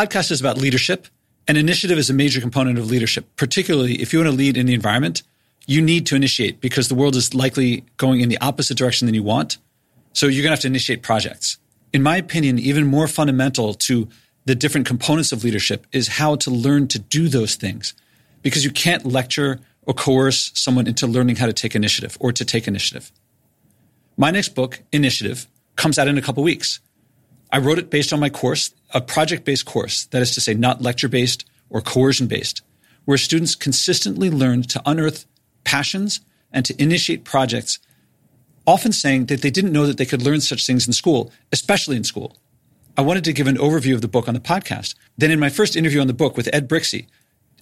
podcast is about leadership, and initiative is a major component of leadership, particularly if you want to lead in the environment. You need to initiate because the world is likely going in the opposite direction than you want. So you're going to have to initiate projects. In my opinion, even more fundamental to the different components of leadership is how to learn to do those things because you can't lecture or coerce someone into learning how to take initiative or to take initiative. My next book, Initiative, comes out in a couple weeks. I wrote it based on my course, a project based course, that is to say, not lecture based or coercion based, where students consistently learn to unearth passions and to initiate projects, often saying that they didn't know that they could learn such things in school, especially in school. I wanted to give an overview of the book on the podcast. Then, in my first interview on the book with Ed Brixey,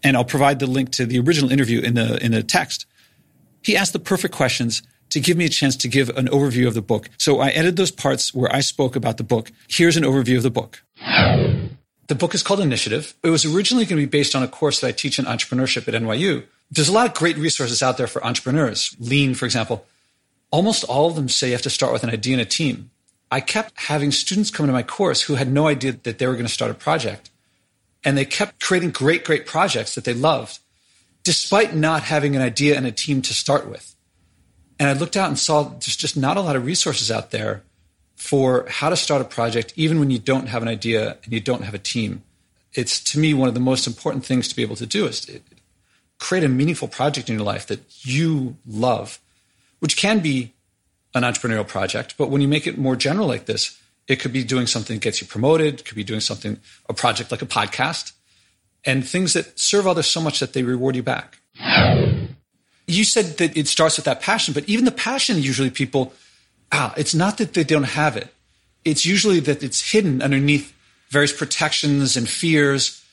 and I'll provide the link to the original interview in the in the text, he asked the perfect questions to give me a chance to give an overview of the book. So I edited those parts where I spoke about the book. Here's an overview of the book. The book is called Initiative. It was originally going to be based on a course that I teach in entrepreneurship at NYU. There's a lot of great resources out there for entrepreneurs. Lean, for example. Almost all of them say you have to start with an idea and a team. I kept having students come into my course who had no idea that they were going to start a project. And they kept creating great, great projects that they loved, despite not having an idea and a team to start with. And I looked out and saw there's just not a lot of resources out there for how to start a project, even when you don't have an idea and you don't have a team. It's to me one of the most important things to be able to do is create a meaningful project in your life that you love, which can be an entrepreneurial project. But when you make it more general like this, it could be doing something that gets you promoted, could be doing something, a project like a podcast, and things that serve others so much that they reward you back you said that it starts with that passion, but even the passion, usually people, ah, it's not that they don't have it. It's usually that it's hidden underneath various protections and fears.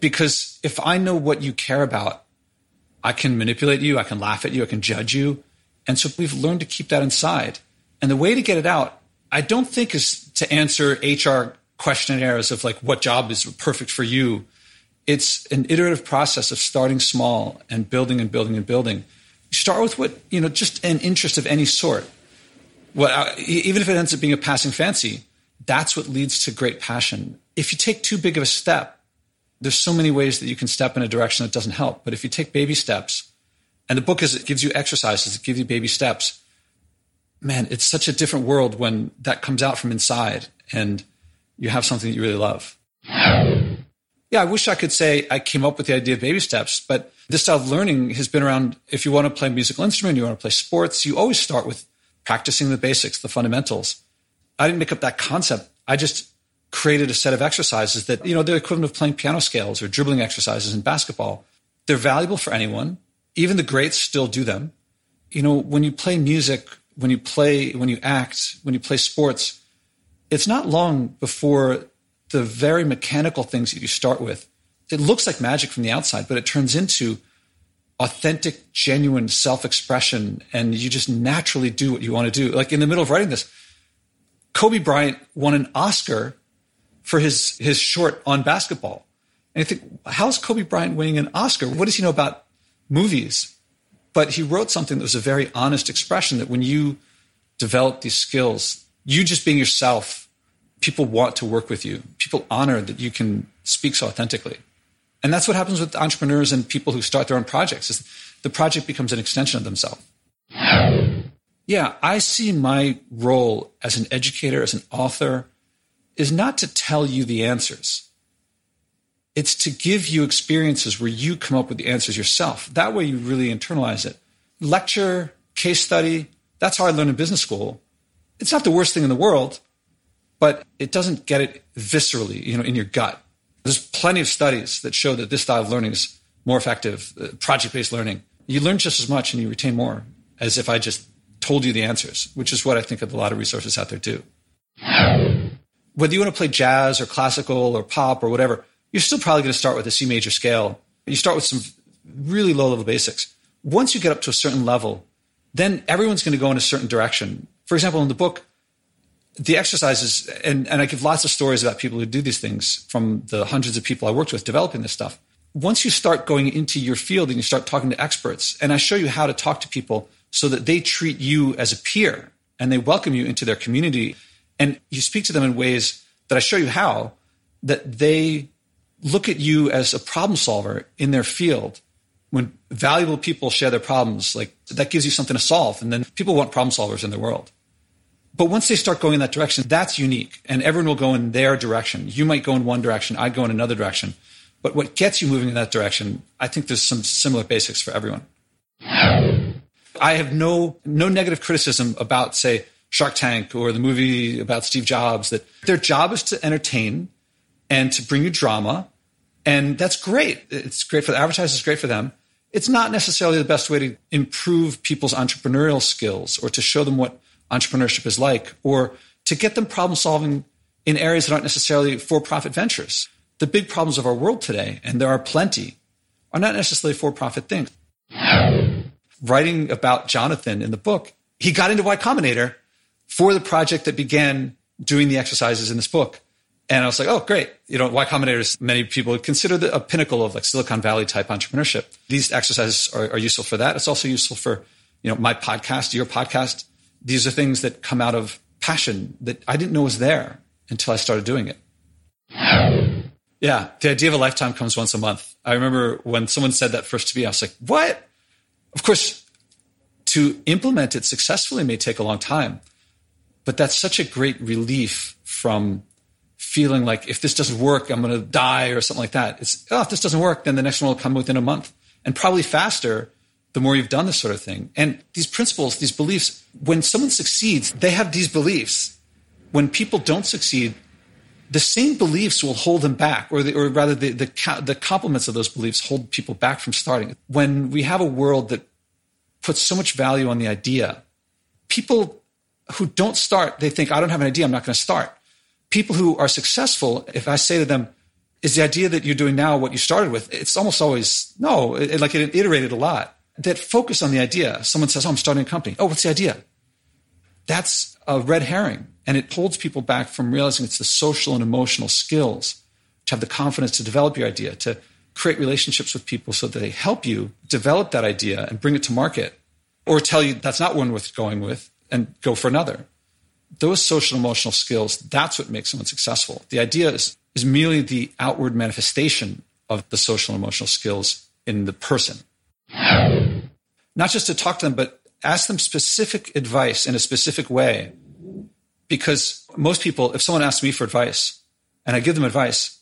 Because if I know what you care about, I can manipulate you, I can laugh at you, I can judge you. And so we've learned to keep that inside. And the way to get it out, I don't think is to answer HR questionnaires of like what job is perfect for you. It's an iterative process of starting small and building and building and building start with what you know just an interest of any sort. What uh, even if it ends up being a passing fancy that's what leads to great passion. If you take too big of a step there's so many ways that you can step in a direction that doesn't help. But if you take baby steps and the book is it gives you exercises it gives you baby steps man it's such a different world when that comes out from inside and you have something that you really love. Yeah i wish i could say i came up with the idea of baby steps but this style of learning has been around. If you want to play a musical instrument, you want to play sports, you always start with practicing the basics, the fundamentals. I didn't make up that concept. I just created a set of exercises that, you know, they're equivalent of playing piano scales or dribbling exercises in basketball. They're valuable for anyone. Even the greats still do them. You know, when you play music, when you play, when you act, when you play sports, it's not long before the very mechanical things that you start with it looks like magic from the outside, but it turns into authentic, genuine self expression. And you just naturally do what you want to do. Like in the middle of writing this, Kobe Bryant won an Oscar for his, his short on basketball. And I think, how's Kobe Bryant winning an Oscar? What does he know about movies? But he wrote something that was a very honest expression that when you develop these skills, you just being yourself, people want to work with you. People honor that you can speak so authentically. And that's what happens with entrepreneurs and people who start their own projects is the project becomes an extension of themselves. Yeah, I see my role as an educator, as an author, is not to tell you the answers. It's to give you experiences where you come up with the answers yourself. That way you really internalize it. Lecture, case study, that's how I learned in business school. It's not the worst thing in the world, but it doesn't get it viscerally, you know, in your gut. There's plenty of studies that show that this style of learning is more effective, uh, project based learning. You learn just as much and you retain more as if I just told you the answers, which is what I think of a lot of resources out there do. Whether you want to play jazz or classical or pop or whatever, you're still probably going to start with a C major scale. You start with some really low level basics. Once you get up to a certain level, then everyone's going to go in a certain direction. For example, in the book, the exercises, and, and I give lots of stories about people who do these things from the hundreds of people I worked with developing this stuff. Once you start going into your field and you start talking to experts, and I show you how to talk to people so that they treat you as a peer and they welcome you into their community, and you speak to them in ways that I show you how, that they look at you as a problem solver in their field. When valuable people share their problems, like that gives you something to solve. And then people want problem solvers in their world. But once they start going in that direction, that's unique and everyone will go in their direction. You might go in one direction. I'd go in another direction. But what gets you moving in that direction, I think there's some similar basics for everyone. I have no, no negative criticism about, say, Shark Tank or the movie about Steve Jobs, that their job is to entertain and to bring you drama. And that's great. It's great for the advertisers, it's great for them. It's not necessarily the best way to improve people's entrepreneurial skills or to show them what entrepreneurship is like or to get them problem solving in areas that aren't necessarily for profit ventures. The big problems of our world today, and there are plenty, are not necessarily for profit things. Writing about Jonathan in the book, he got into Y Combinator for the project that began doing the exercises in this book. And I was like, oh, great. You know, Y Combinator is many people would consider the, a pinnacle of like Silicon Valley type entrepreneurship. These exercises are, are useful for that. It's also useful for, you know, my podcast, your podcast. These are things that come out of passion that I didn't know was there until I started doing it. Yeah, the idea of a lifetime comes once a month. I remember when someone said that first to me, I was like, what? Of course, to implement it successfully may take a long time, but that's such a great relief from feeling like if this doesn't work, I'm going to die or something like that. It's, oh, if this doesn't work, then the next one will come within a month and probably faster the more you've done this sort of thing. And these principles, these beliefs, when someone succeeds, they have these beliefs. When people don't succeed, the same beliefs will hold them back, or, the, or rather, the, the, the complements of those beliefs hold people back from starting. When we have a world that puts so much value on the idea, people who don't start, they think, I don't have an idea, I'm not going to start. People who are successful, if I say to them, is the idea that you're doing now what you started with? It's almost always no, it, like it iterated a lot that focus on the idea. Someone says, Oh, I'm starting a company. Oh, what's the idea? That's a red herring. And it holds people back from realizing it's the social and emotional skills to have the confidence to develop your idea, to create relationships with people so that they help you develop that idea and bring it to market, or tell you that's not one worth going with and go for another. Those social emotional skills, that's what makes someone successful. The idea is, is merely the outward manifestation of the social emotional skills in the person. Not just to talk to them, but ask them specific advice in a specific way. Because most people, if someone asks me for advice and I give them advice,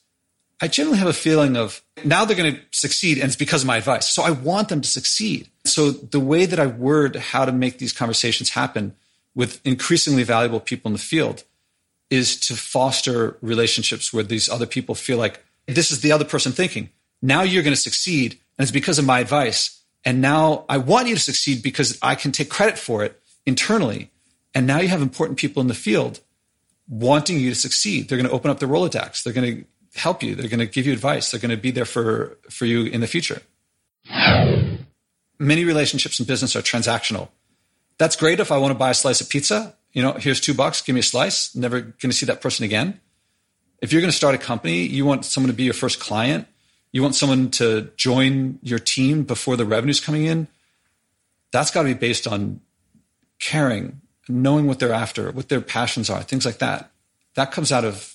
I generally have a feeling of now they're going to succeed and it's because of my advice. So I want them to succeed. So the way that I word how to make these conversations happen with increasingly valuable people in the field is to foster relationships where these other people feel like this is the other person thinking. Now you're going to succeed and it's because of my advice. And now I want you to succeed because I can take credit for it internally. And now you have important people in the field wanting you to succeed. They're going to open up their Rolodex. They're going to help you. They're going to give you advice. They're going to be there for, for you in the future. Many relationships in business are transactional. That's great if I want to buy a slice of pizza. You know, here's two bucks, give me a slice. Never going to see that person again. If you're going to start a company, you want someone to be your first client you want someone to join your team before the revenue's coming in, that's got to be based on caring, knowing what they're after, what their passions are, things like that. That comes out of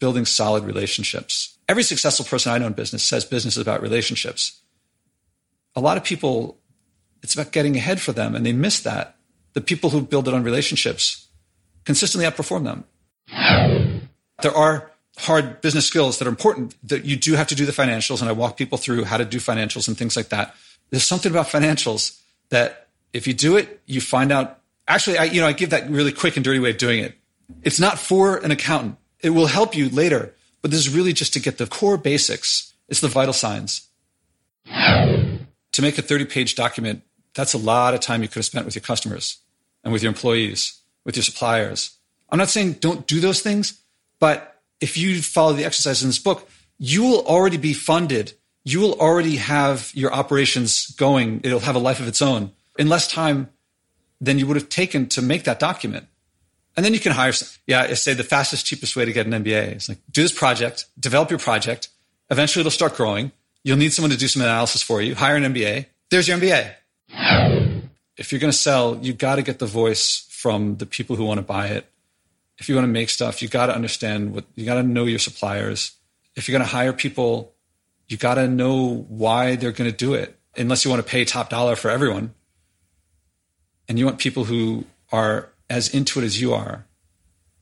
building solid relationships. Every successful person I know in business says business is about relationships. A lot of people, it's about getting ahead for them, and they miss that. The people who build it on relationships consistently outperform them. There are hard business skills that are important that you do have to do the financials and i walk people through how to do financials and things like that. There's something about financials that if you do it you find out actually i you know i give that really quick and dirty way of doing it. It's not for an accountant. It will help you later but this is really just to get the core basics. It's the vital signs. To make a 30 page document that's a lot of time you could have spent with your customers and with your employees with your suppliers. I'm not saying don't do those things but if you follow the exercise in this book, you will already be funded. You will already have your operations going. It'll have a life of its own in less time than you would have taken to make that document. And then you can hire, yeah, say the fastest, cheapest way to get an MBA is like do this project, develop your project. Eventually it'll start growing. You'll need someone to do some analysis for you. Hire an MBA. There's your MBA. If you're going to sell, you got to get the voice from the people who want to buy it if you want to make stuff, you got to understand what you got to know your suppliers. if you're going to hire people, you got to know why they're going to do it, unless you want to pay top dollar for everyone. And you want people who are as into it as you are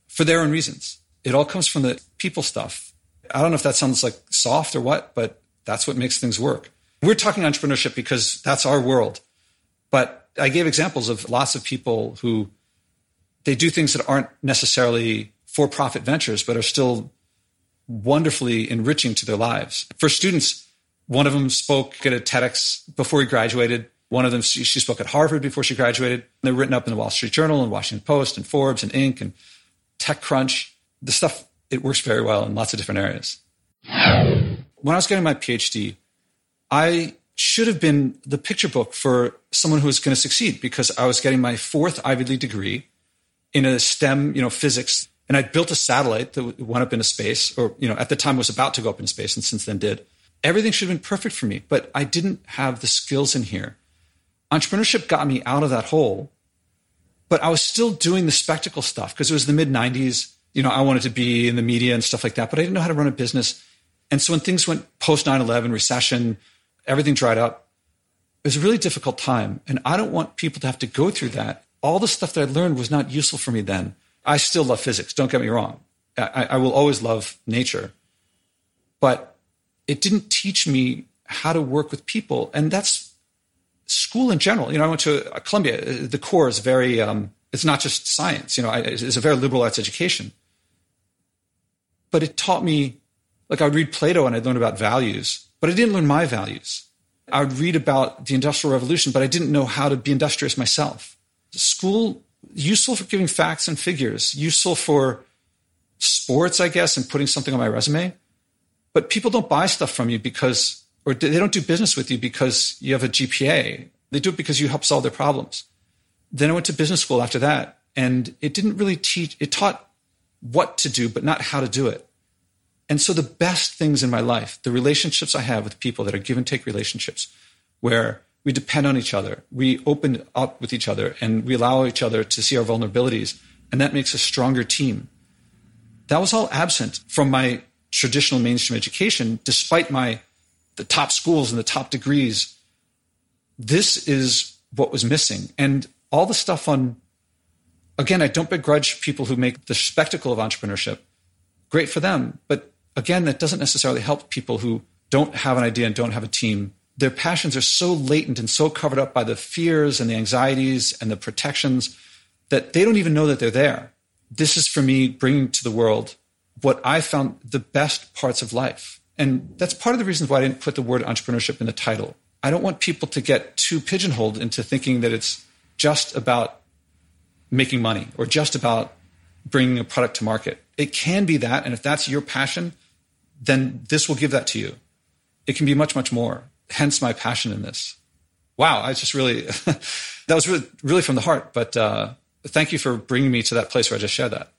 for their own reasons. It all comes from the people stuff. I don't know if that sounds like soft or what, but that's what makes things work. We're talking entrepreneurship because that's our world. But I gave examples of lots of people who they do things that aren't necessarily for profit ventures, but are still wonderfully enriching to their lives. For students, one of them spoke at a TEDx before he graduated. One of them, she, she spoke at Harvard before she graduated. They're written up in the Wall Street Journal and Washington Post and Forbes and Inc. and TechCrunch. The stuff, it works very well in lots of different areas. When I was getting my PhD, I should have been the picture book for someone who was going to succeed because I was getting my fourth Ivy League degree in a STEM, you know, physics. And I'd built a satellite that went up into space, or, you know, at the time was about to go up into space and since then did. Everything should have been perfect for me, but I didn't have the skills in here. Entrepreneurship got me out of that hole, but I was still doing the spectacle stuff because it was the mid 90s. You know, I wanted to be in the media and stuff like that, but I didn't know how to run a business. And so when things went post 9 11, recession, everything dried up, it was a really difficult time. And I don't want people to have to go through that all the stuff that I learned was not useful for me then. I still love physics. Don't get me wrong. I, I will always love nature, but it didn't teach me how to work with people. And that's school in general. You know, I went to Columbia. The core is very, um, it's not just science, you know, it's a very liberal arts education. But it taught me, like I would read Plato and I'd learn about values, but I didn't learn my values. I would read about the Industrial Revolution, but I didn't know how to be industrious myself school useful for giving facts and figures, useful for sports, I guess, and putting something on my resume. But people don't buy stuff from you because, or they don't do business with you because you have a GPA. They do it because you help solve their problems. Then I went to business school after that, and it didn't really teach, it taught what to do, but not how to do it. And so the best things in my life, the relationships I have with people that are give and take relationships, where we depend on each other. We open up with each other and we allow each other to see our vulnerabilities. And that makes a stronger team. That was all absent from my traditional mainstream education, despite my the top schools and the top degrees. This is what was missing. And all the stuff on again, I don't begrudge people who make the spectacle of entrepreneurship. Great for them. But again, that doesn't necessarily help people who don't have an idea and don't have a team their passions are so latent and so covered up by the fears and the anxieties and the protections that they don't even know that they're there. This is for me bringing to the world what I found the best parts of life. And that's part of the reasons why I didn't put the word entrepreneurship in the title. I don't want people to get too pigeonholed into thinking that it's just about making money or just about bringing a product to market. It can be that. And if that's your passion, then this will give that to you. It can be much, much more hence my passion in this. Wow, I just really, that was really, really from the heart. But uh, thank you for bringing me to that place where I just shared that.